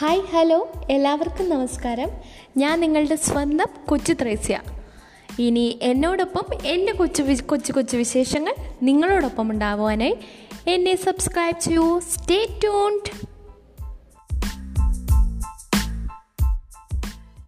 Hi hello. എല്ലാവർക്കും നമസ്കാരം. ഞാൻ നിങ്ങളുടെ സ്വന്തം കൊച്ചു ത്രേസ്യ. ഇനി എന്നോടൊപ്പം എന്റെ കൊച്ചു വി- കൊച്ചു കൊച്ചു വിശേഷങ്ങൾ നിങ്ങളോടൊപ്പം ഉണ്ടാകുവാനായി എന്നെ സബ്സ്ക്രൈബ് ചെയ്യൂ. Stay tuned